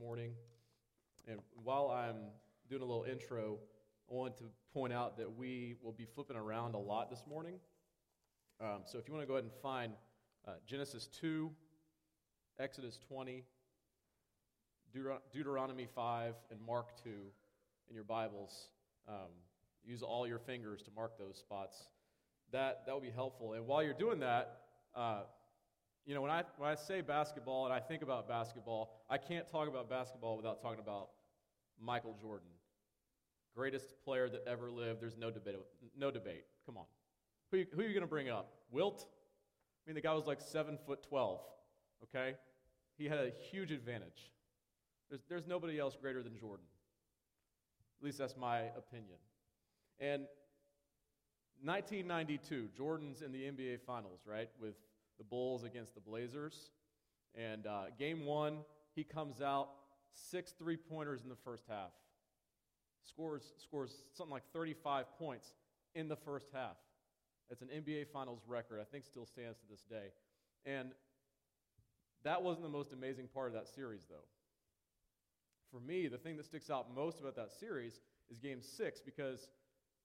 morning. And while I'm doing a little intro, I want to point out that we will be flipping around a lot this morning. Um, so if you want to go ahead and find uh, Genesis 2, Exodus 20, Deut- Deuteronomy 5, and Mark 2 in your Bibles, um, use all your fingers to mark those spots. That, that will be helpful. And while you're doing that, uh, you know, when I, when I say basketball and I think about basketball, I can't talk about basketball without talking about Michael Jordan. Greatest player that ever lived. There's no debate. No debate. Come on. Who, who are you going to bring up? Wilt? I mean, the guy was like 7 foot 12, okay? He had a huge advantage. There's, there's nobody else greater than Jordan. At least that's my opinion. And 1992, Jordan's in the NBA Finals, right, with the Bulls against the Blazers. And uh, game one, he comes out, six three pointers in the first half. Scores, scores something like 35 points in the first half. That's an NBA Finals record, I think still stands to this day. And that wasn't the most amazing part of that series, though. For me, the thing that sticks out most about that series is game six because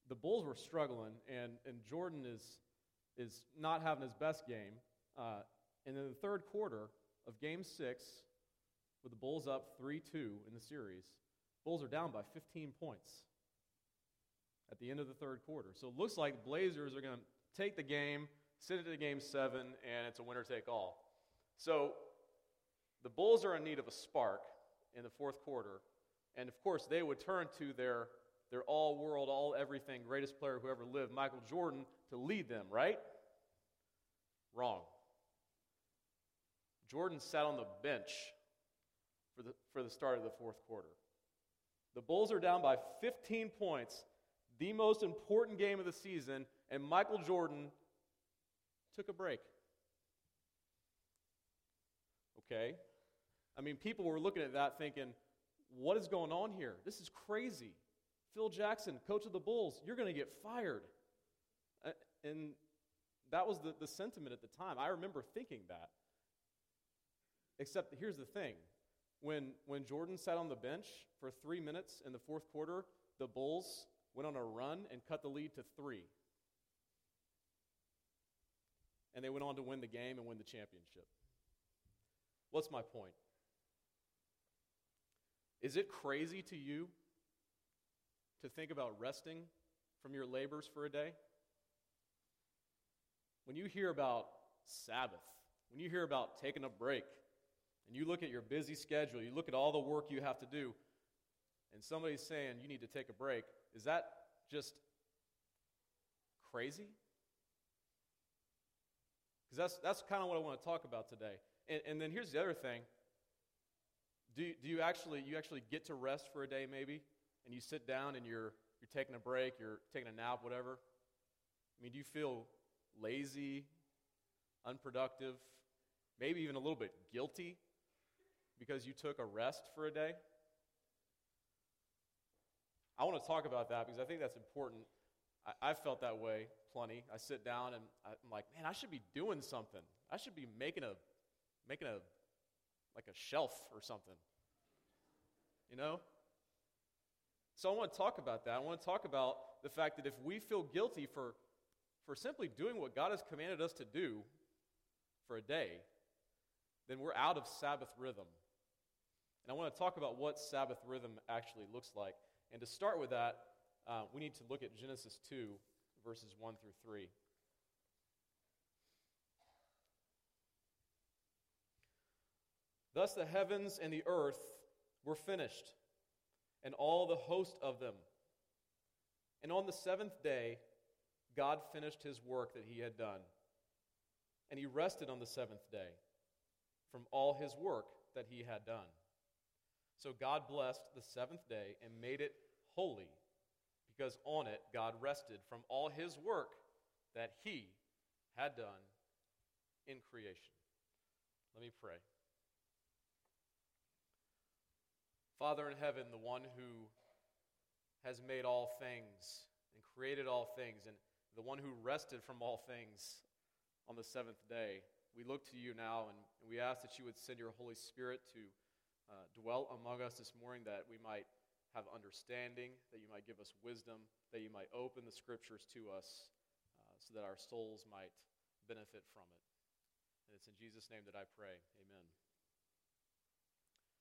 the Bulls were struggling, and, and Jordan is, is not having his best game. Uh, and in the third quarter of game six, with the Bulls up 3 2 in the series, Bulls are down by 15 points at the end of the third quarter. So it looks like the Blazers are going to take the game, send it to game seven, and it's a winner take all. So the Bulls are in need of a spark in the fourth quarter. And of course, they would turn to their, their all world, all everything, greatest player who ever lived, Michael Jordan, to lead them, right? Wrong. Jordan sat on the bench for the, for the start of the fourth quarter. The Bulls are down by 15 points, the most important game of the season, and Michael Jordan took a break. Okay? I mean, people were looking at that thinking, what is going on here? This is crazy. Phil Jackson, coach of the Bulls, you're going to get fired. And that was the, the sentiment at the time. I remember thinking that. Except here's the thing when, when Jordan sat on the bench for three minutes in the fourth quarter, the Bulls went on a run and cut the lead to three. And they went on to win the game and win the championship. What's my point? Is it crazy to you to think about resting from your labors for a day? When you hear about Sabbath, when you hear about taking a break, and you look at your busy schedule, you look at all the work you have to do, and somebody's saying you need to take a break, is that just crazy? Because that's, that's kind of what I want to talk about today. And, and then here's the other thing. Do, do you actually you actually get to rest for a day maybe and you sit down and you're you're taking a break you're taking a nap whatever i mean do you feel lazy unproductive maybe even a little bit guilty because you took a rest for a day? I want to talk about that because i think that's important. I, i've felt that way plenty. I sit down and i'm like man i should be doing something. I should be making a making a like a shelf or something. You know? So I want to talk about that. I want to talk about the fact that if we feel guilty for, for simply doing what God has commanded us to do for a day, then we're out of Sabbath rhythm. And I want to talk about what Sabbath rhythm actually looks like. And to start with that, uh, we need to look at Genesis 2, verses 1 through 3. Thus the heavens and the earth were finished and all the host of them. And on the seventh day, God finished his work that he had done. And he rested on the seventh day from all his work that he had done. So God blessed the seventh day and made it holy, because on it God rested from all his work that he had done in creation. Let me pray. Father in heaven, the one who has made all things and created all things, and the one who rested from all things on the seventh day, we look to you now and, we ask that you would send your Holy Spirit to uh, dwell among us this morning, that we might have understanding, that you might give us wisdom, that you might open the scriptures to us uh, so that our souls might benefit from it. And it's in Jesus' name that I pray. Amen.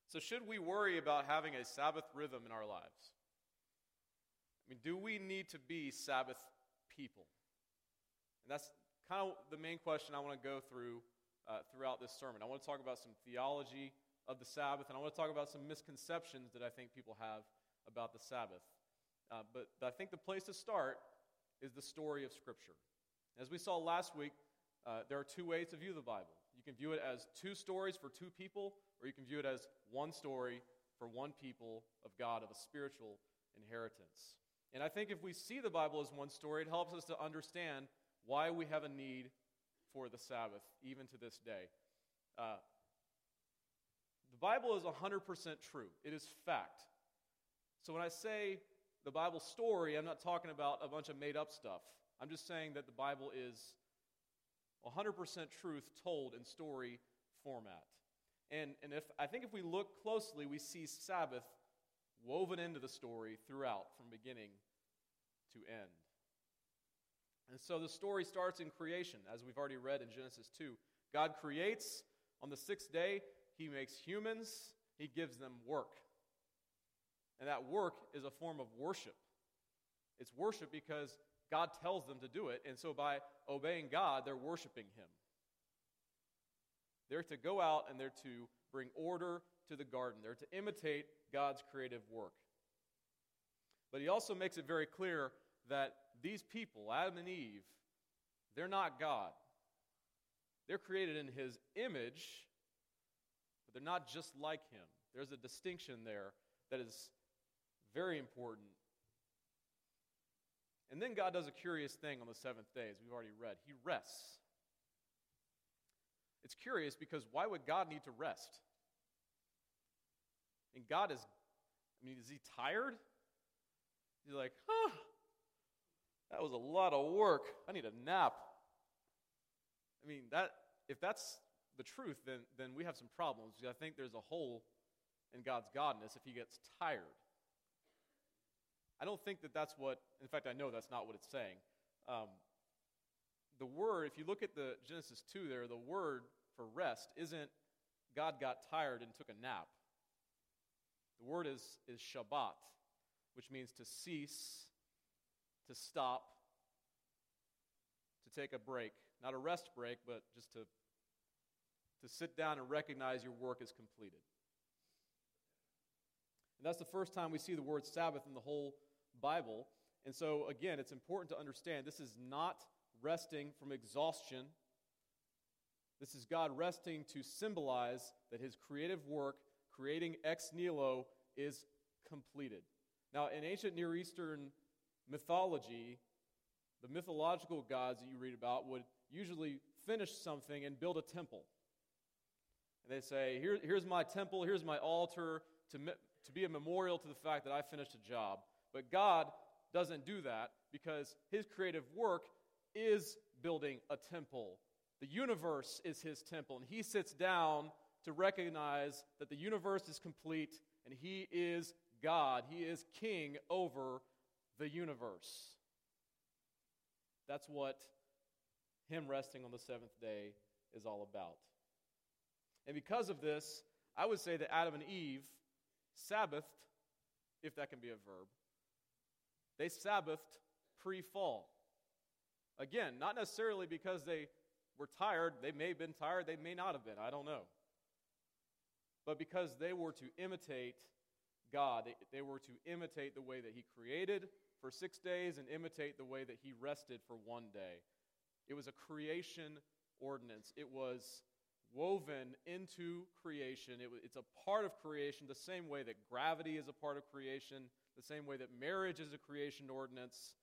So, should we worry about having a Sabbath rhythm in our lives? I mean, do we need to be Sabbath people? And that's kind of the main question I want to go through uh, throughout this sermon. I want to talk about some theology of the Sabbath, and I want to talk about some misconceptions that I think people have about the Sabbath. Uh, but I think the place to start is the story of Scripture. As we saw last week, uh, there are two ways to view the Bible. You can view it as two stories for two people, or you can view it as one story for one people of God, of a spiritual inheritance. And I think if we see the Bible as one story, it helps us to understand why we have a need for the Sabbath, even to this day. Uh, the Bible is 100% true, it is fact. So when I say the Bible story, I'm not talking about a bunch of made up stuff. I'm just saying that the Bible is 100% truth told in story format. And, and if, I think if we look closely, we see Sabbath woven into the story throughout, from beginning to end. And so the story starts in creation, as we've already read in Genesis 2. God creates on the sixth day, He makes humans, He gives them work. And that work is a form of worship. It's worship because God tells them to do it, and so by obeying God, they're worshiping Him. They're to go out and they're to bring order to the garden, they're to imitate God's creative work. But He also makes it very clear that these people, Adam and Eve, they're not God. They're created in His image, they're not just like Him. There's a distinction there that is very important. And then God does a curious thing on the seventh day, as we've already read. He rests. It's curious because why would God need to rest? And God is, I mean, is he tired? He's like, huh, that was a lot of work. I need a nap. I mean, that if that's the truth, then, then we have some problems. I think there's a hole in God's godness if he gets tired. I don't think that that's what, in fact, I know that's not what it's saying. Um, the word, if you look at the Genesis 2 there, the word for rest isn't God got tired and took a nap. The word is, is Shabbat, which means to cease, to stop, to take a break. Not a rest break, but just to, to sit down and recognize your work is completed. And that's the first time we see the word Sabbath in the whole Bible. And so, again, it's important to understand this is not resting from exhaustion. This is God resting to symbolize that his creative work, creating ex nihilo, is completed. Now, in ancient Near Eastern mythology, the mythological gods that you read about would usually finish something and build a temple. And they say, Here, Here's my temple, here's my altar to, to be a memorial to the fact that I finished a job. But God doesn't do that because his creative work is building a temple. The universe is his temple, and he sits down to recognize that the universe is complete and he is God. He is king over the universe. That's what him resting on the seventh day is all about. And because of this, I would say that Adam and Eve Sabbathed, if that can be a verb, they Sabbathed pre fall. Again, not necessarily because they were tired. They may have been tired, they may not have been. I don't know. But because they were to imitate God, they, they were to imitate the way that He created for six days and imitate the way that He rested for one day. It was a creation ordinance, it was woven into creation. It, it's a part of creation the same way that gravity is a part of creation, the same way that marriage is a creation ordinance.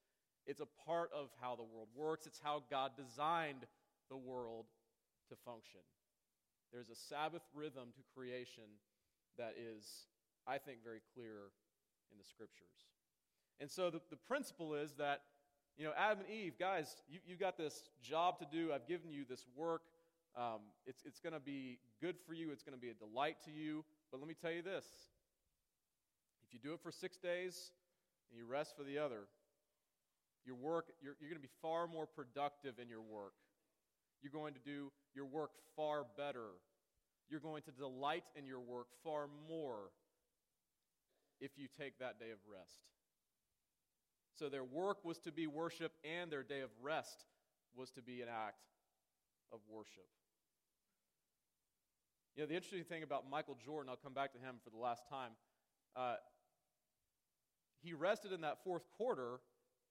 It's a part of how the world works, it's how God designed the world to function. There's a Sabbath rhythm to creation that is, I think, very clear in the scriptures. And so the, the principle is that, you know, Adam and Eve, guys, you, you got this job to do. I've given you this work. Um, it's it's going to be good for you. It's going to be a delight to you. But let me tell you this if you do it for six days and you rest for the other, your work, you're, you're going to be far more productive in your work. You're going to do your work far better. You're going to delight in your work far more if you take that day of rest. So their work was to be worship, and their day of rest was to be an act of worship. You know, the interesting thing about Michael Jordan, I'll come back to him for the last time. Uh, he rested in that fourth quarter,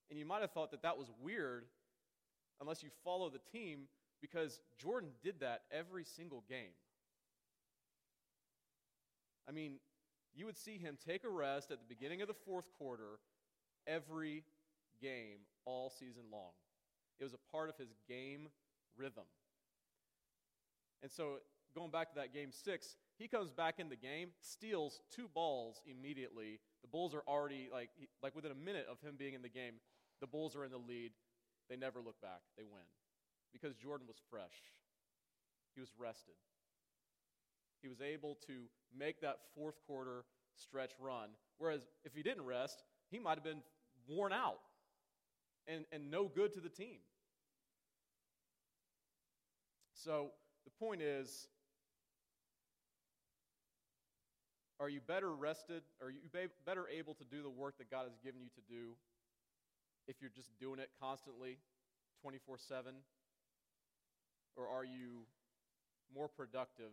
and you might have thought that that was weird unless you follow the team because Jordan did that every single game. I mean, you would see him take a rest at the beginning of the fourth quarter every game all season long. It was a part of his game rhythm. And so, going back to that game six, he comes back in the game, steals two balls immediately. The Bulls are already, like, like within a minute of him being in the game, the Bulls are in the lead. They never look back, they win. Because Jordan was fresh, he was rested. He was able to make that fourth quarter stretch run. Whereas if he didn't rest, he might have been worn out and, and no good to the team. So the point is are you better rested? Are you better able to do the work that God has given you to do if you're just doing it constantly, 24 7? Or are you more productive,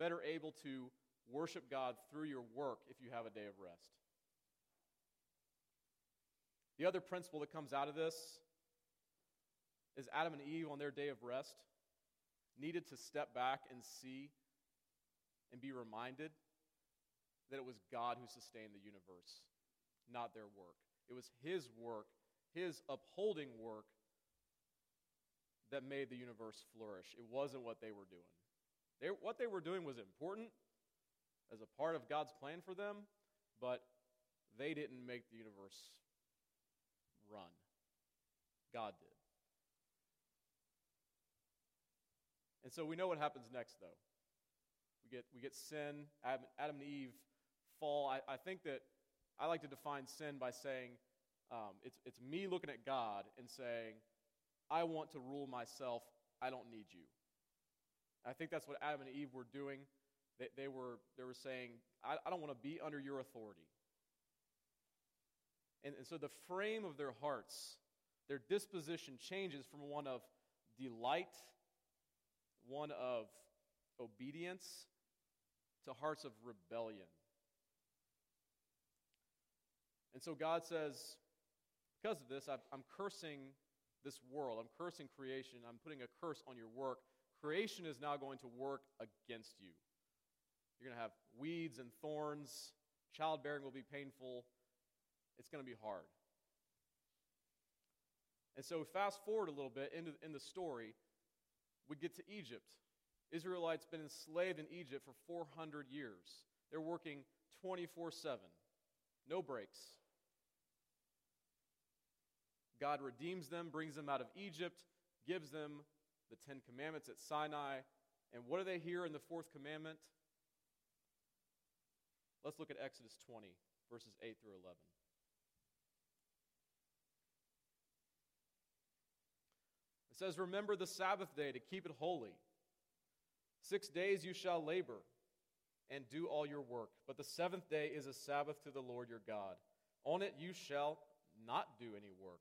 better able to worship God through your work if you have a day of rest? The other principle that comes out of this is Adam and Eve on their day of rest needed to step back and see and be reminded that it was God who sustained the universe, not their work. It was His work, His upholding work, that made the universe flourish. It wasn't what they were doing. They, what they were doing was important as a part of God's plan for them, but they didn't make the universe run. God did. And so we know what happens next, though. We get, we get sin. Adam, Adam and Eve fall. I, I think that I like to define sin by saying um, it's, it's me looking at God and saying, I want to rule myself. I don't need you. I think that's what Adam and Eve were doing. They, they, were, they were saying, I, I don't want to be under your authority. And, and so the frame of their hearts, their disposition changes from one of delight, one of obedience, to hearts of rebellion. And so God says, because of this, I'm cursing this world. I'm cursing creation. I'm putting a curse on your work. Creation is now going to work against you. You're going to have weeds and thorns. Childbearing will be painful it's going to be hard. And so, fast forward a little bit into in the story, we get to Egypt. Israelites been enslaved in Egypt for 400 years. They're working 24 7, no breaks. God redeems them, brings them out of Egypt, gives them the Ten Commandments at Sinai. And what do they hear in the fourth commandment? Let's look at Exodus 20, verses 8 through 11. It says, Remember the Sabbath day to keep it holy. Six days you shall labor and do all your work, but the seventh day is a Sabbath to the Lord your God. On it you shall not do any work,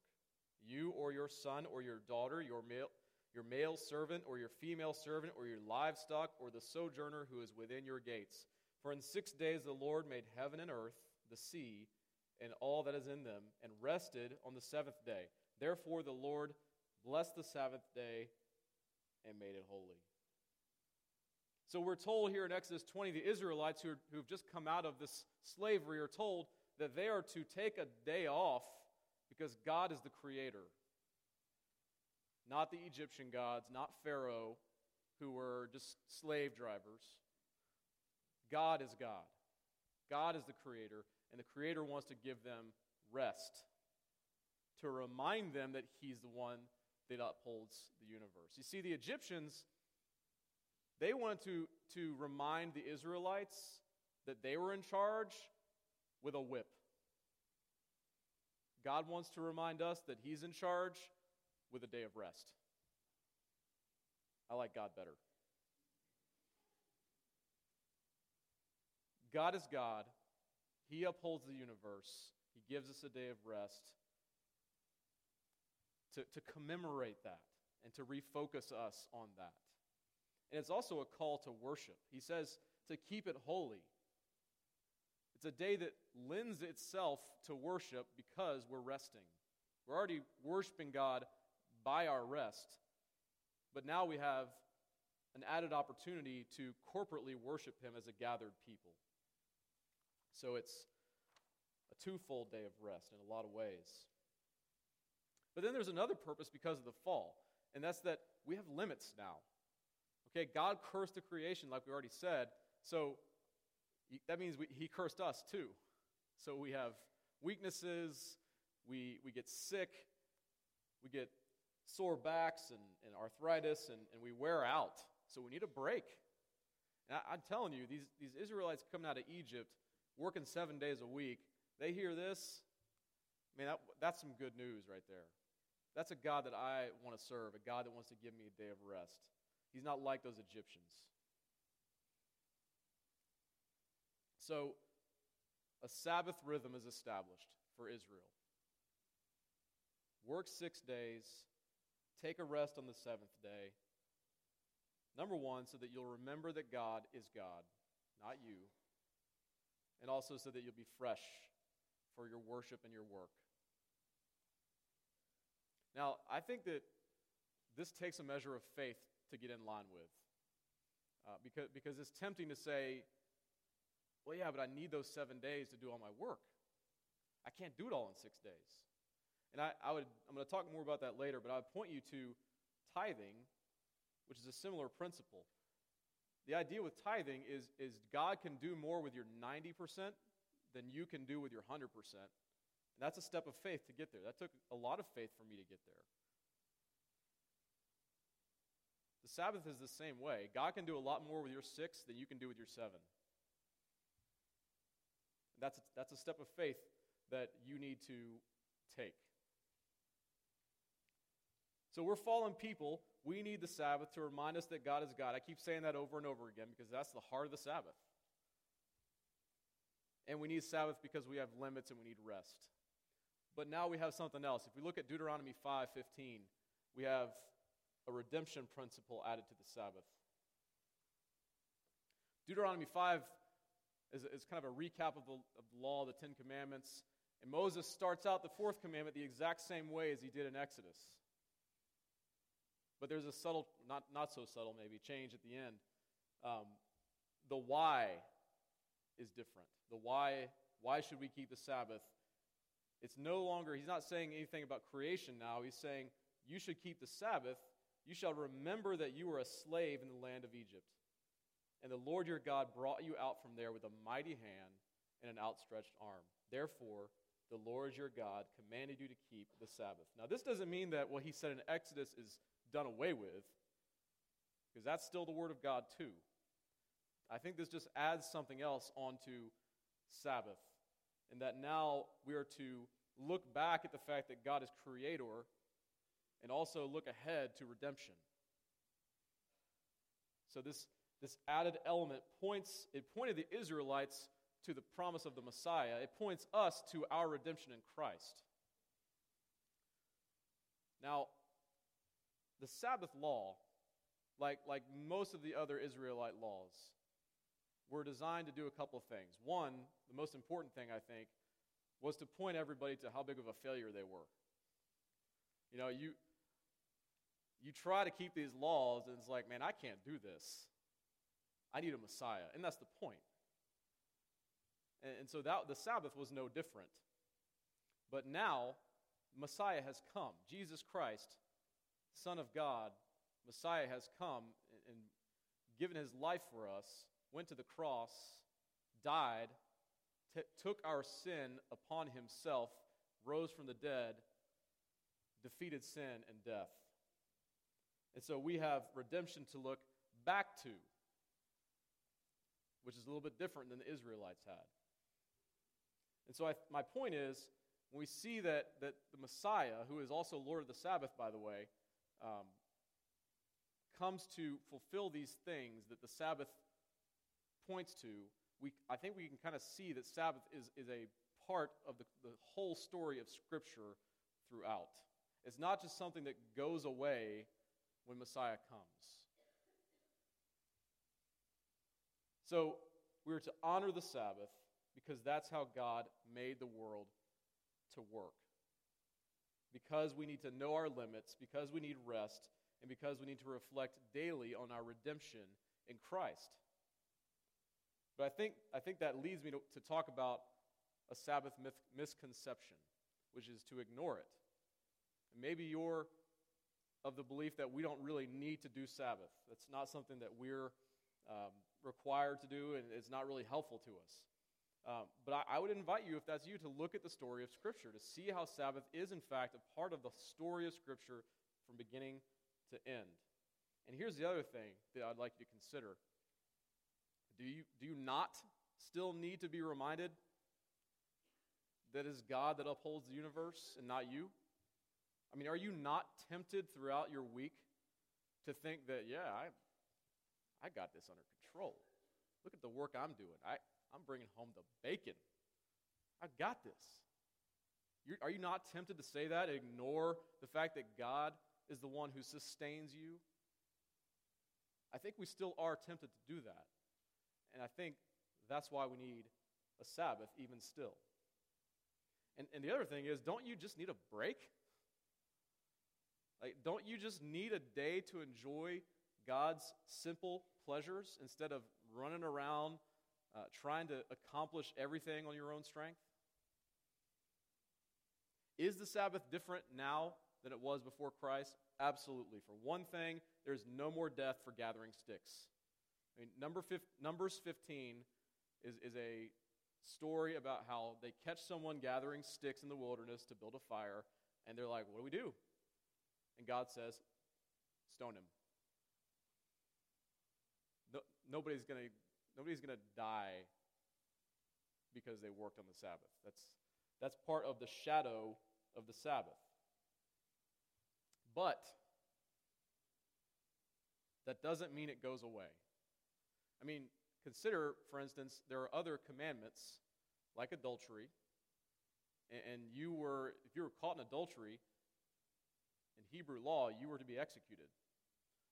you or your son or your daughter, your male, your male servant or your female servant or your livestock or the sojourner who is within your gates. For in six days the Lord made heaven and earth, the sea, and all that is in them, and rested on the seventh day. Therefore the Lord blessed the Sabbath day, and made it holy. So we're told here in Exodus 20, the Israelites who, who've just come out of this slavery are told that they are to take a day off because God is the creator. Not the Egyptian gods, not Pharaoh, who were just slave drivers. God is God. God is the creator, and the creator wants to give them rest to remind them that he's the one that upholds the universe. You see, the Egyptians, they wanted to, to remind the Israelites that they were in charge with a whip. God wants to remind us that He's in charge with a day of rest. I like God better. God is God. He upholds the universe. He gives us a day of rest to, to commemorate that and to refocus us on that. And it's also a call to worship. He says to keep it holy. It's a day that lends itself to worship because we're resting. We're already worshiping God by our rest, but now we have an added opportunity to corporately worship Him as a gathered people. So it's a twofold day of rest in a lot of ways. But then there's another purpose because of the fall, and that's that we have limits now. Okay, God cursed the creation, like we already said, so that means we, He cursed us too. So we have weaknesses, we, we get sick, we get sore backs and, and arthritis, and, and we wear out. So we need a break. And I, am telling you, these, these Israelites coming out of Egypt, working seven days a week, they hear this. I mean, that, that's some good news right there. That's a God that I want to serve, a God that wants to give me a day of rest. He's not like those Egyptians. So, a Sabbath rhythm is established for Israel. Work six days, take a rest on the seventh day. Number one, so that you'll remember that God is God, not you. And also so that you'll be fresh for your worship and your work. Now, I think that this takes a measure of faith to get in line with. Uh, because, because it's tempting to say, well, yeah, but I need those seven days to do all my work. I can't do it all in six days. And I, I would, I'm going to talk more about that later, but I would point you to tithing, which is a similar principle. The idea with tithing is, is God can do more with your 90% than you can do with your 100%. And that's a step of faith to get there. That took a lot of faith for me to get there. The Sabbath is the same way. God can do a lot more with your six than you can do with your seven. That's a, that's a step of faith that you need to take. So we're fallen people. We need the Sabbath to remind us that God is God. I keep saying that over and over again because that's the heart of the Sabbath. And we need Sabbath because we have limits and we need rest. But now we have something else. If we look at Deuteronomy 5:15, we have a redemption principle added to the Sabbath. Deuteronomy 5 is, is kind of a recap of the, of the law, the Ten Commandments. And Moses starts out the fourth commandment the exact same way as he did in Exodus. But there's a subtle, not, not so subtle maybe, change at the end. Um, the why is different. The why, why should we keep the Sabbath? It's no longer, he's not saying anything about creation now. He's saying, you should keep the Sabbath. You shall remember that you were a slave in the land of Egypt. And the Lord your God brought you out from there with a mighty hand and an outstretched arm. Therefore, the Lord your God commanded you to keep the Sabbath. Now, this doesn't mean that what he said in Exodus is done away with, because that's still the Word of God, too. I think this just adds something else onto Sabbath, and that now we are to look back at the fact that God is creator and also look ahead to redemption. So, this this added element points, it pointed the Israelites to the promise of the Messiah. It points us to our redemption in Christ. Now, the Sabbath law, like, like most of the other Israelite laws, were designed to do a couple of things. One, the most important thing, I think, was to point everybody to how big of a failure they were. You know, you, you try to keep these laws, and it's like, man, I can't do this. I need a Messiah. And that's the point. And, and so that, the Sabbath was no different. But now, Messiah has come. Jesus Christ, Son of God, Messiah has come and, and given his life for us, went to the cross, died, t- took our sin upon himself, rose from the dead, defeated sin and death. And so we have redemption to look back to. Which is a little bit different than the Israelites had. And so I, my point is, when we see that, that the Messiah, who is also Lord of the Sabbath, by the way, um, comes to fulfill these things that the Sabbath points to, we, I think we can kind of see that Sabbath is, is a part of the, the whole story of Scripture throughout. It's not just something that goes away when Messiah comes. So we are to honor the Sabbath because that's how God made the world to work. Because we need to know our limits, because we need rest, and because we need to reflect daily on our redemption in Christ. But I think, I think that leads me to, to talk about a Sabbath myth, misconception, which is to ignore it. And maybe you're of the belief that we don't really need to do Sabbath. That's not something that we're um, required to do, and it's not really helpful to us. Um, but I, I, would invite you, if that's you, to look at the story of Scripture, to see how Sabbath is, in fact, a part of the story of Scripture from beginning to end. And here's the other thing that I'd like you to consider do you, do you not still need to be reminded that it's God that upholds the universe and not you? I mean, are you not tempted throughout your week to think that, yeah, I, I got this under control? Look at the work I'm doing. I, I'm bringing home the bacon. I got this. You're, are you not tempted to say that, ignore the fact that God is the one who sustains you? I think we still are tempted to do that. And I think that's why we need a Sabbath even still. And, and the other thing is, don't you just need a break? Like, don't you just need a day to enjoy God's simple pleasures instead of running around uh, trying to accomplish everything on your own strength? Is the Sabbath different now than it was before Christ? Absolutely. For one thing, there's no more death for gathering sticks. I mean, number Numbers 15 is, is a story about how they catch someone gathering sticks in the wilderness to build a fire, and they're like, What do we do? And God says, Stone him. No, nobody's going to nobody's going to die because they worked on the Sabbath. That's, that's part of the shadow of the Sabbath. But that doesn't mean it goes away. I mean, consider, for instance, there are other commandments like adultery, and you were, if you were caught in adultery, in Hebrew law, you were to be executed.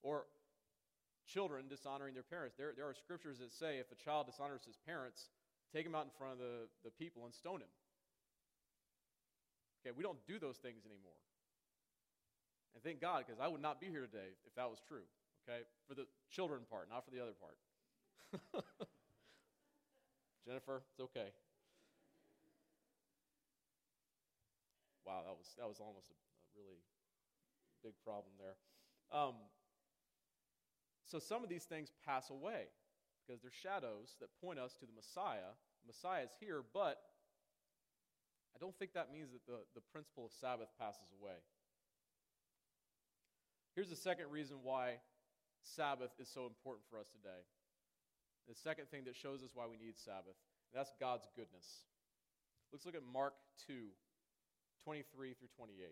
Or children dishonoring their parents. There, there are scriptures that say if a child dishonors his parents, take him out in front of the, the people and stone him. Okay, we don't do those things anymore. And thank God, because I would not be here today if that was true. Okay, for the children part, not for the other part. Jennifer, it's okay. Wow, that was that was almost a, a really big problem there. Um, so some of these things pass away because they're shadows that point us to the Messiah. The Messiah is here, but I don't think that means that the, the principle of Sabbath passes away. Here's the second reason why Sabbath is so important for us today. The second thing that shows us why we need Sabbath, that's God's goodness. Let's look at Mark 2 23 through 28.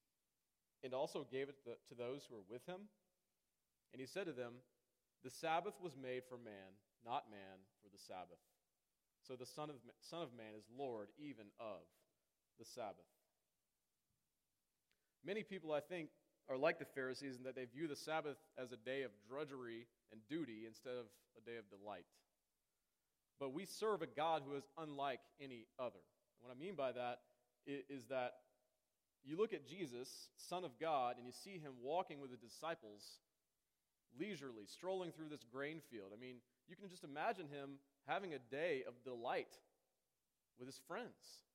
and also gave it to those who were with him. And he said to them, The Sabbath was made for man, not man for the Sabbath. So the Son of, Son of Man is Lord even of the Sabbath. Many people, I think, are like the Pharisees in that they view the Sabbath as a day of drudgery and duty instead of a day of delight. But we serve a God who is unlike any other. What I mean by that is that you look at Jesus, Son of God, and you see him walking with the disciples leisurely, strolling through this grain field. I mean, you can just imagine him having a day of delight with his friends.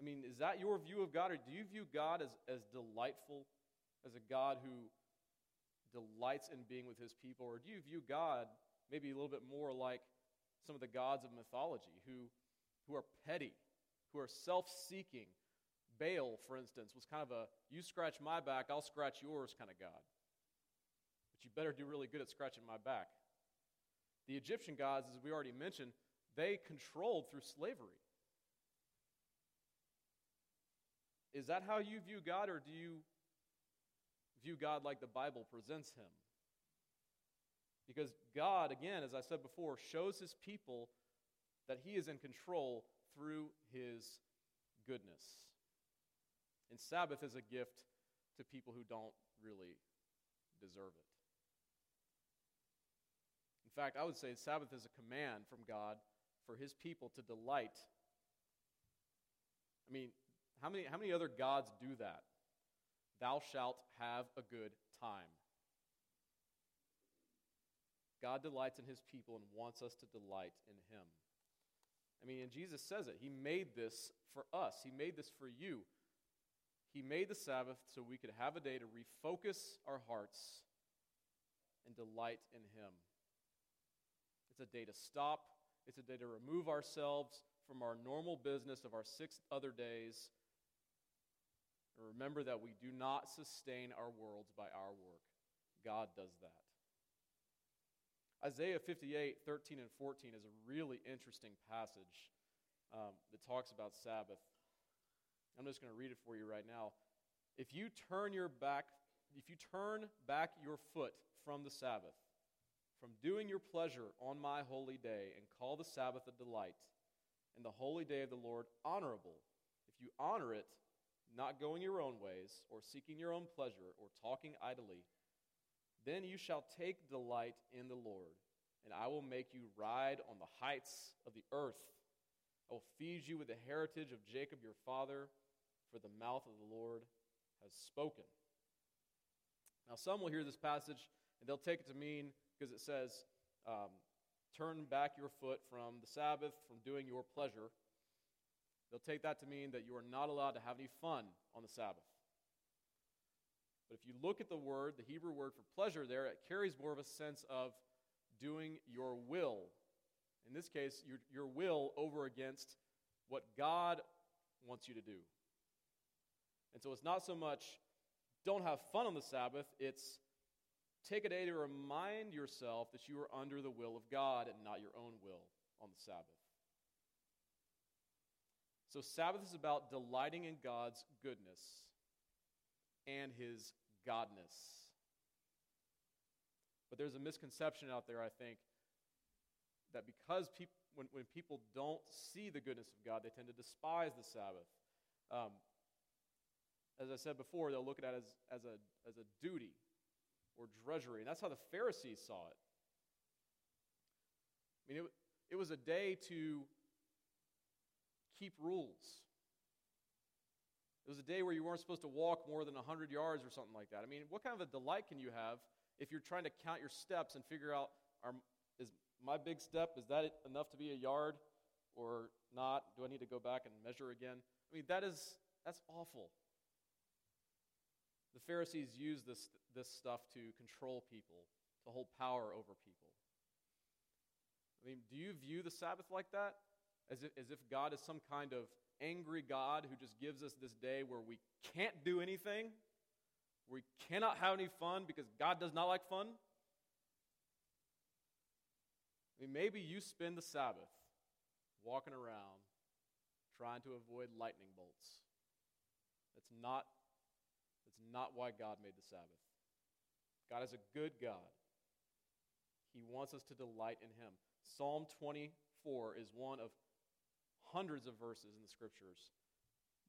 I mean, is that your view of God, or do you view God as, as delightful, as a God who delights in being with his people, or do you view God maybe a little bit more like some of the gods of mythology who, who are petty, who are self seeking? Baal, for instance, was kind of a you scratch my back, I'll scratch yours kind of God. But you better do really good at scratching my back. The Egyptian gods, as we already mentioned, they controlled through slavery. Is that how you view God, or do you view God like the Bible presents him? Because God, again, as I said before, shows his people that he is in control through his goodness. And Sabbath is a gift to people who don't really deserve it. In fact, I would say Sabbath is a command from God for his people to delight. I mean, how many, how many other gods do that? Thou shalt have a good time. God delights in his people and wants us to delight in him. I mean, and Jesus says it. He made this for us, He made this for you. He made the Sabbath so we could have a day to refocus our hearts and delight in Him. It's a day to stop, it's a day to remove ourselves from our normal business of our six other days and remember that we do not sustain our worlds by our work. God does that. Isaiah 58, 13 and 14 is a really interesting passage um, that talks about Sabbath. I'm just going to read it for you right now. If you turn your back, if you turn back your foot from the Sabbath, from doing your pleasure on my holy day, and call the Sabbath a delight, and the holy day of the Lord honorable, if you honor it, not going your own ways, or seeking your own pleasure, or talking idly, then you shall take delight in the Lord, and I will make you ride on the heights of the earth. I will feed you with the heritage of Jacob your father, for the mouth of the Lord has spoken. Now, some will hear this passage and they'll take it to mean, because it says, um, turn back your foot from the Sabbath, from doing your pleasure. They'll take that to mean that you are not allowed to have any fun on the Sabbath. But if you look at the word, the Hebrew word for pleasure there, it carries more of a sense of doing your will. In this case, your, your will over against what God wants you to do. And so it's not so much don't have fun on the Sabbath, it's take a day to remind yourself that you are under the will of God and not your own will on the Sabbath. So, Sabbath is about delighting in God's goodness and his godness. But there's a misconception out there, I think, that because people, when, when people don't see the goodness of God, they tend to despise the Sabbath. Um, as I said before, they'll look at it as, as, a, as a duty or drudgery. And that's how the Pharisees saw it. I mean, it, it was a day to keep rules. It was a day where you weren't supposed to walk more than 100 yards or something like that. I mean, what kind of a delight can you have if you're trying to count your steps and figure out are, is my big step, is that enough to be a yard or not? Do I need to go back and measure again? I mean, that is, that's awful. The Pharisees used this, this stuff to control people, to hold power over people. I mean, do you view the Sabbath like that? As if, as if God is some kind of angry God who just gives us this day where we can't do anything, we cannot have any fun because God does not like fun? I mean, maybe you spend the Sabbath walking around trying to avoid lightning bolts. That's not, that's not why God made the Sabbath. God is a good God. He wants us to delight in Him. Psalm 24 is one of hundreds of verses in the scriptures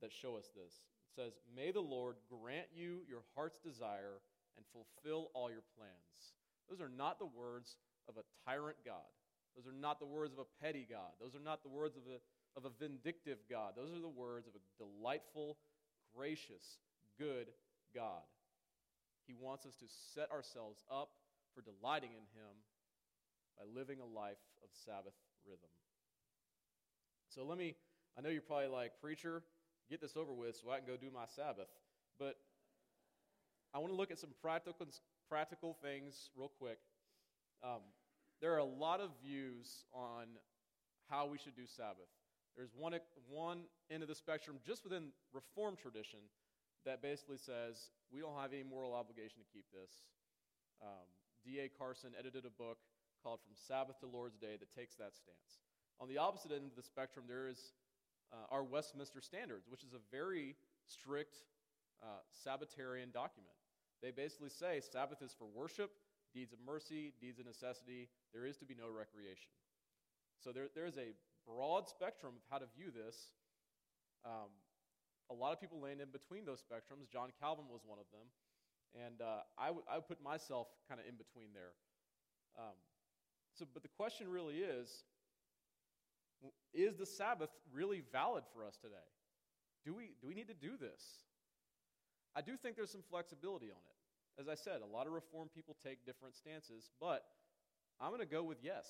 that show us this. It says, May the Lord grant you your heart's desire and fulfill all your plans. Those are not the words of a tyrant God. Those are not the words of a petty God. Those are not the words of a, of a vindictive God. Those are the words of a delightful, gracious, good God. He wants us to set ourselves up for delighting in Him by living a life of Sabbath rhythm. So let me, I know you're probably like, Preacher, get this over with so I can go do my Sabbath. But I want to look at some practical, practical things real quick. Um, there are a lot of views on how we should do Sabbath. There's one, one end of the spectrum just within Reformed tradition that basically says we don't have any moral obligation to keep this. Um, D.A. Carson edited a book called From Sabbath to Lord's Day that takes that stance. On the opposite end of the spectrum, there is uh, our Westminster Standards, which is a very strict uh, Sabbatarian document. They basically say Sabbath is for worship, deeds of mercy, deeds of necessity. There is to be no recreation. So there, there is a broad spectrum of how to view this. Um, a lot of people land in between those spectrums. John Calvin was one of them. And uh, I, w- I would put myself kind of in between there. Um, so, but the question really is is the Sabbath really valid for us today? Do we, do we need to do this? I do think there's some flexibility on it. As I said, a lot of Reformed people take different stances, but I'm going to go with yes.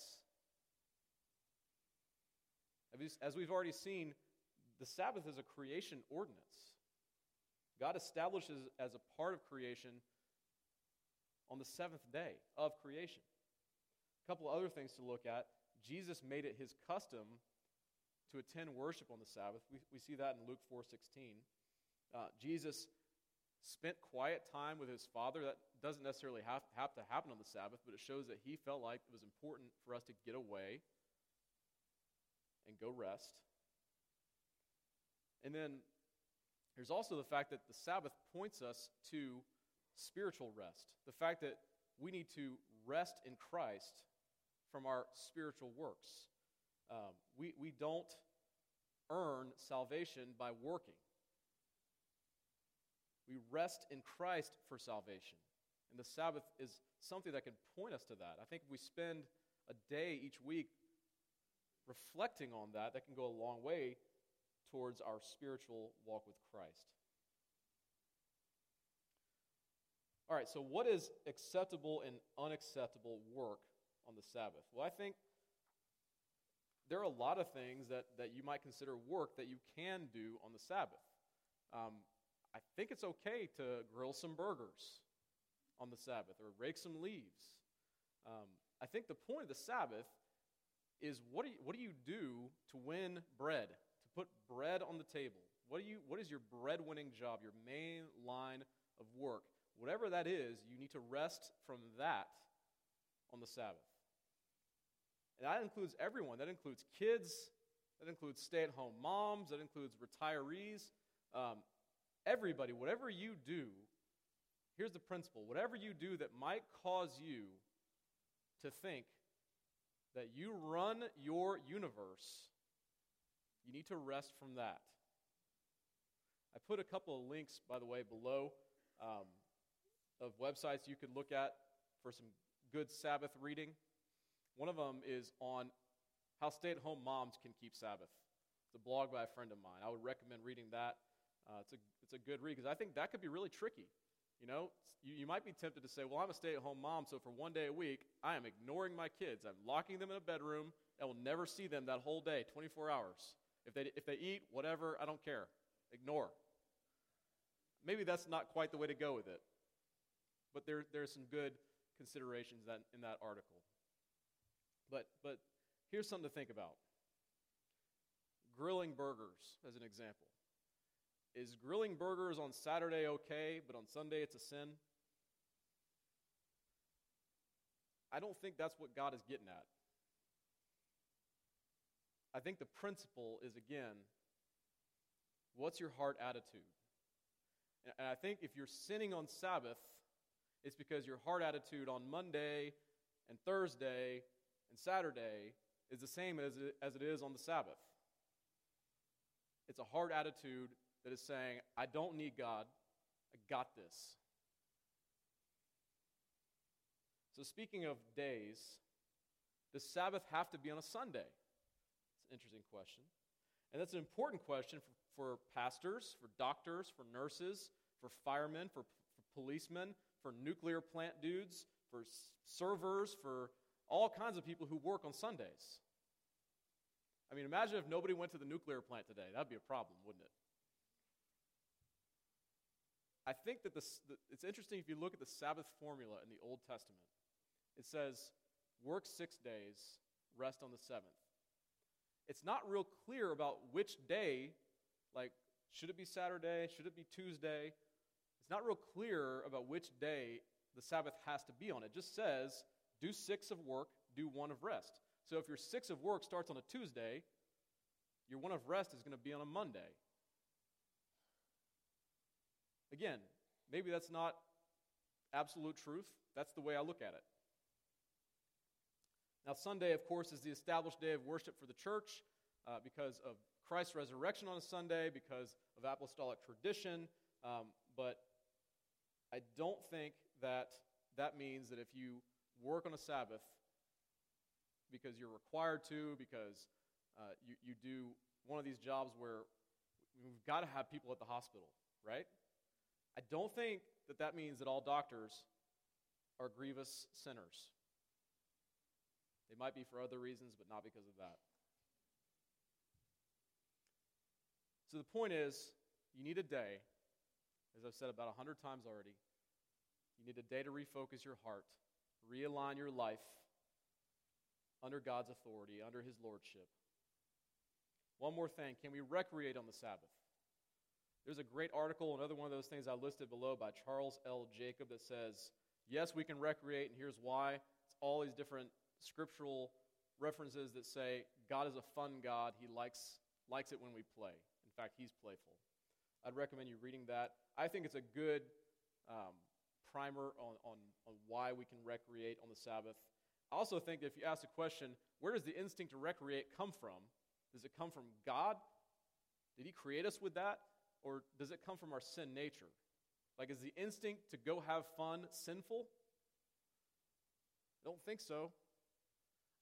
As we've already seen, the Sabbath is a creation ordinance. God establishes as a part of creation on the seventh day of creation. A couple other things to look at. Jesus made it his custom to attend worship on the Sabbath. We, we see that in Luke 4.16. Uh, Jesus spent quiet time with his Father. That doesn't necessarily have, have to happen on the Sabbath, but it shows that he felt like it was important for us to get away and go rest. And then there's also the fact that the Sabbath points us to spiritual rest. The fact that we need to rest in Christ from our spiritual works. Um, we, we don't earn salvation by working. We rest in Christ for salvation. And the Sabbath is something that can point us to that. I think if we spend a day each week reflecting on that, that can go a long way towards our spiritual walk with Christ. All right, so what is acceptable and unacceptable work on the Sabbath? Well, I think there are a lot of things that, that you might consider work that you can do on the Sabbath. Um, I think it's okay to grill some burgers on the Sabbath or rake some leaves. Um, I think the point of the Sabbath is what do you, what do, you do to win bread, to put bread on the table? What, do you, what is your bread winning job, your main line of work? Whatever that is, you need to rest from that on the Sabbath. And that includes everyone. That includes kids, that includes stay at home moms, that includes retirees. Um, everybody, whatever you do, here's the principle whatever you do that might cause you to think that you run your universe, you need to rest from that. I put a couple of links, by the way, below um, of websites you could look at for some good Sabbath reading. One of them is on how stay at home moms can keep Sabbath. It's a blog by a friend of mine. I would recommend reading that. Uh, it's, a, it's a good read because I think that could be really tricky. You know, you, you might be tempted to say, well, I'm a stay at home mom, so for one day a week, I am ignoring my kids. I'm locking them in a bedroom. I will never see them that whole day, 24 hours. If they, if they eat, whatever, I don't care. Ignore. Maybe that's not quite the way to go with it. But there, there are some good considerations that, in that article. But, but here's something to think about grilling burgers, as an example. Is grilling burgers on Saturday okay, but on Sunday it's a sin? I don't think that's what God is getting at. I think the principle is again, what's your heart attitude? And I think if you're sinning on Sabbath, it's because your heart attitude on Monday and Thursday and Saturday is the same as it, as it is on the Sabbath. It's a hard attitude that is saying, I don't need God, I got this. So, speaking of days, does Sabbath have to be on a Sunday? It's an interesting question. And that's an important question for, for pastors, for doctors, for nurses, for firemen, for, for policemen, for nuclear plant dudes, for servers, for all kinds of people who work on Sundays. I mean, imagine if nobody went to the nuclear plant today. That'd be a problem, wouldn't it? I think that this, it's interesting if you look at the Sabbath formula in the Old Testament. It says, work six days, rest on the seventh. It's not real clear about which day, like, should it be Saturday? Should it be Tuesday? It's not real clear about which day the Sabbath has to be on. It just says, do six of work, do one of rest. So if your six of work starts on a Tuesday, your one of rest is going to be on a Monday. Again, maybe that's not absolute truth. That's the way I look at it. Now, Sunday, of course, is the established day of worship for the church uh, because of Christ's resurrection on a Sunday, because of apostolic tradition. Um, but I don't think that that means that if you work on a Sabbath because you're required to, because uh, you, you do one of these jobs where we've got to have people at the hospital, right? I don't think that that means that all doctors are grievous sinners. They might be for other reasons, but not because of that. So the point is, you need a day, as I've said about a hundred times already. You need a day to refocus your heart, realign your life under God's authority, under His lordship. One more thing can we recreate on the Sabbath? There's a great article, another one of those things I listed below by Charles L. Jacob that says, Yes, we can recreate, and here's why. It's all these different scriptural references that say God is a fun God. He likes, likes it when we play. In fact, He's playful. I'd recommend you reading that. I think it's a good um, primer on, on, on why we can recreate on the Sabbath. I also think that if you ask the question, where does the instinct to recreate come from? Does it come from God? Did He create us with that? Or does it come from our sin nature? Like, is the instinct to go have fun sinful? I don't think so.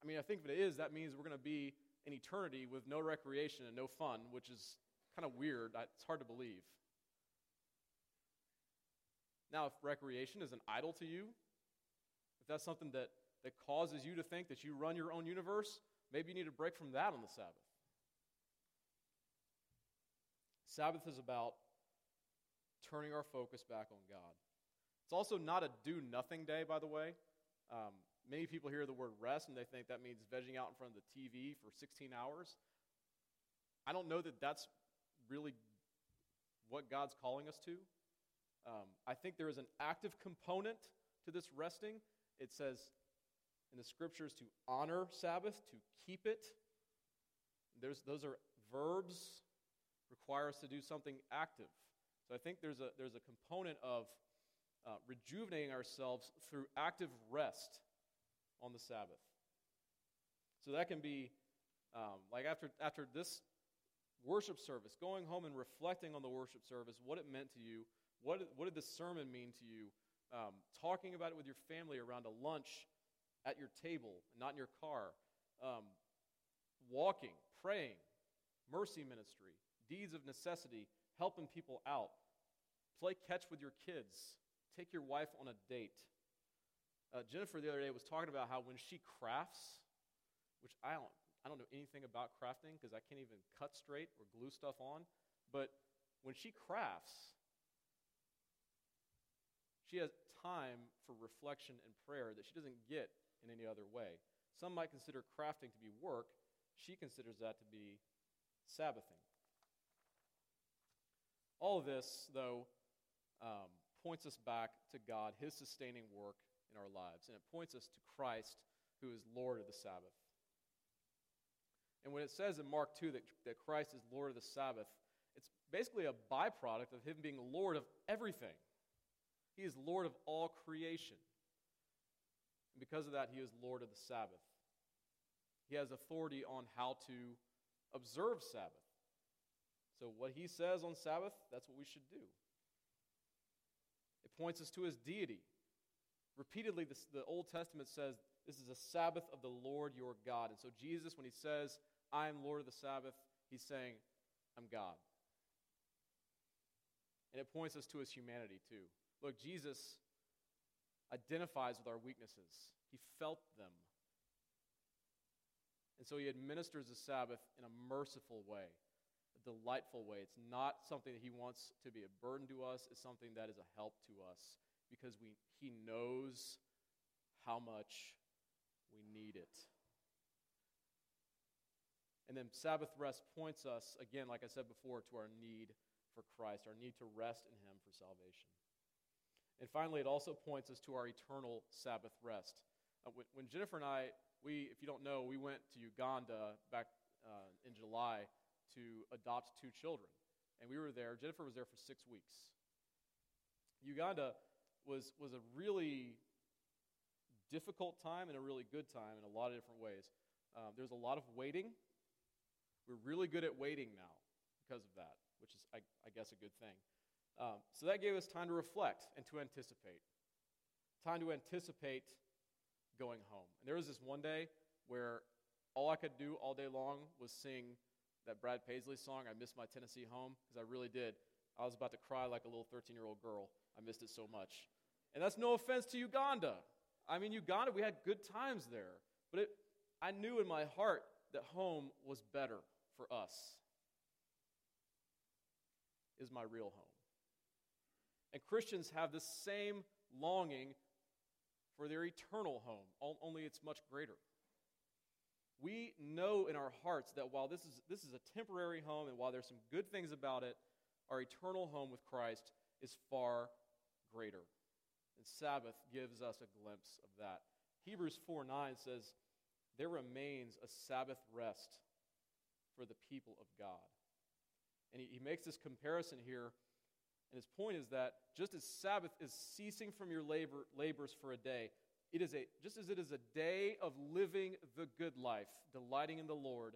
I mean, I think if it is, that means we're going to be in eternity with no recreation and no fun, which is kind of weird. It's hard to believe. Now, if recreation is an idol to you, if that's something that, that causes you to think that you run your own universe, maybe you need a break from that on the Sabbath. Sabbath is about turning our focus back on God. It's also not a do nothing day, by the way. Um, many people hear the word rest and they think that means vegging out in front of the TV for 16 hours. I don't know that that's really what God's calling us to. Um, I think there is an active component to this resting. It says in the scriptures to honor Sabbath, to keep it. There's, those are verbs, require us to do something active. So I think there's a, there's a component of uh, rejuvenating ourselves through active rest on the Sabbath. So that can be um, like after, after this worship service, going home and reflecting on the worship service, what it meant to you, what, what did the sermon mean to you, um, talking about it with your family around a lunch at your table, not in your car, um, walking, praying, mercy ministry, deeds of necessity, helping people out, play catch with your kids, take your wife on a date. Uh, Jennifer the other day was talking about how when she crafts, which I don't, I don't know anything about crafting because I can't even cut straight or glue stuff on, but when she crafts, she has time for reflection and prayer that she doesn't get in any other way. Some might consider crafting to be work. She considers that to be Sabbathing. All of this, though, um, points us back to God, His sustaining work in our lives. And it points us to Christ, who is Lord of the Sabbath. And when it says in Mark 2 that, that Christ is Lord of the Sabbath, it's basically a byproduct of Him being Lord of everything. He is Lord of all creation. And because of that, He is Lord of the Sabbath. He has authority on how to observe Sabbath. So, what He says on Sabbath, that's what we should do. It points us to His deity. Repeatedly, this, the Old Testament says this is a Sabbath of the Lord your God. And so, Jesus, when he says, I am Lord of the Sabbath, He's saying, I'm God. And it points us to his humanity, too. Look, Jesus identifies with our weaknesses, he felt them. And so he administers the Sabbath in a merciful way, a delightful way. It's not something that he wants to be a burden to us, it's something that is a help to us because we, he knows how much we need it. And then Sabbath rest points us, again, like I said before, to our need for Christ, our need to rest in Him for salvation. And finally, it also points us to our eternal Sabbath rest. Uh, when, when Jennifer and I we, if you don't know, we went to Uganda back uh, in July to adopt two children. And we were there, Jennifer was there for six weeks. Uganda was, was a really difficult time and a really good time in a lot of different ways. Um, there's a lot of waiting. We're really good at waiting now because of that, which is, I, I guess, a good thing. Um, so that gave us time to reflect and to anticipate. Time to anticipate going home. And there was this one day where all I could do all day long was sing that Brad Paisley song, I Miss My Tennessee Home, because I really did. I was about to cry like a little 13 year old girl. I missed it so much. And that's no offense to Uganda. I mean, Uganda, we had good times there. But it, I knew in my heart that home was better for us, is my real home. And Christians have the same longing for their eternal home, only it's much greater. We know in our hearts that while this is, this is a temporary home and while there's some good things about it, our eternal home with Christ is far greater. And Sabbath gives us a glimpse of that. Hebrews 4 9 says, There remains a Sabbath rest for the people of God. And he, he makes this comparison here and his point is that just as Sabbath is ceasing from your labor, labors for a day, it is a, just as it is a day of living the good life, delighting in the Lord,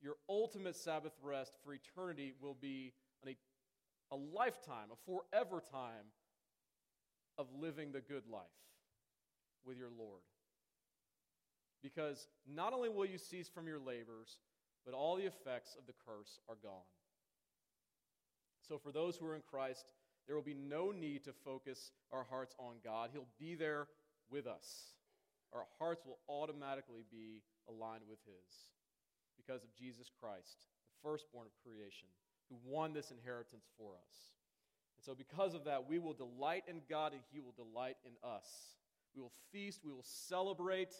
your ultimate Sabbath rest for eternity will be an, a lifetime, a forever time of living the good life with your Lord. Because not only will you cease from your labors, but all the effects of the curse are gone. So, for those who are in Christ, there will be no need to focus our hearts on God. He'll be there with us. Our hearts will automatically be aligned with His because of Jesus Christ, the firstborn of creation, who won this inheritance for us. And so, because of that, we will delight in God and He will delight in us. We will feast, we will celebrate,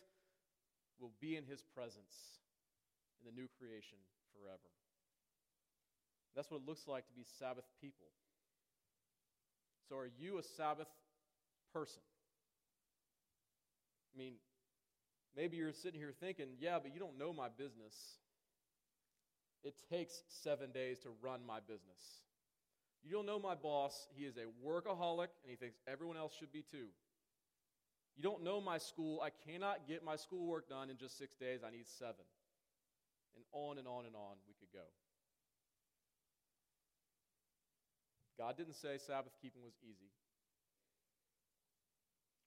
we'll be in His presence in the new creation forever. That's what it looks like to be Sabbath people. So, are you a Sabbath person? I mean, maybe you're sitting here thinking, yeah, but you don't know my business. It takes seven days to run my business. You don't know my boss. He is a workaholic, and he thinks everyone else should be too. You don't know my school. I cannot get my schoolwork done in just six days. I need seven. And on and on and on we could go. God didn't say Sabbath keeping was easy.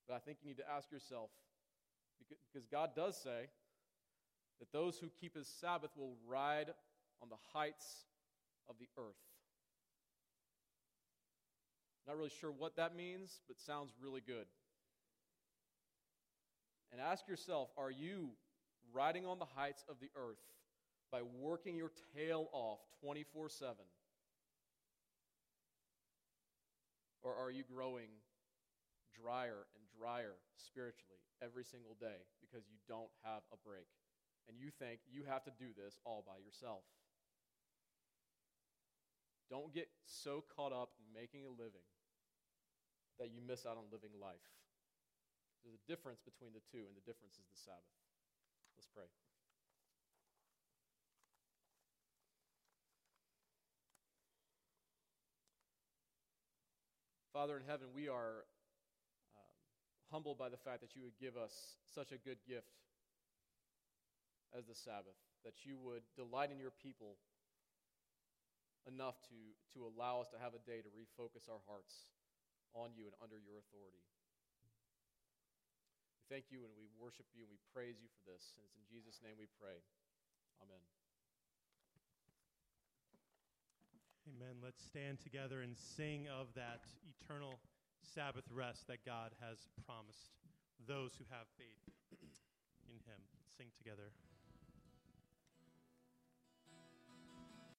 But I think you need to ask yourself, because God does say that those who keep his Sabbath will ride on the heights of the earth. Not really sure what that means, but sounds really good. And ask yourself are you riding on the heights of the earth by working your tail off 24 7? Or are you growing drier and drier spiritually every single day because you don't have a break? And you think you have to do this all by yourself. Don't get so caught up in making a living that you miss out on living life. There's a difference between the two, and the difference is the Sabbath. Let's pray. Father in heaven, we are um, humbled by the fact that you would give us such a good gift as the Sabbath, that you would delight in your people enough to, to allow us to have a day to refocus our hearts on you and under your authority. We thank you and we worship you and we praise you for this. And it's in Jesus' name we pray. Amen. Amen. Let's stand together and sing of that eternal Sabbath rest that God has promised those who have faith in Him. Let's sing together.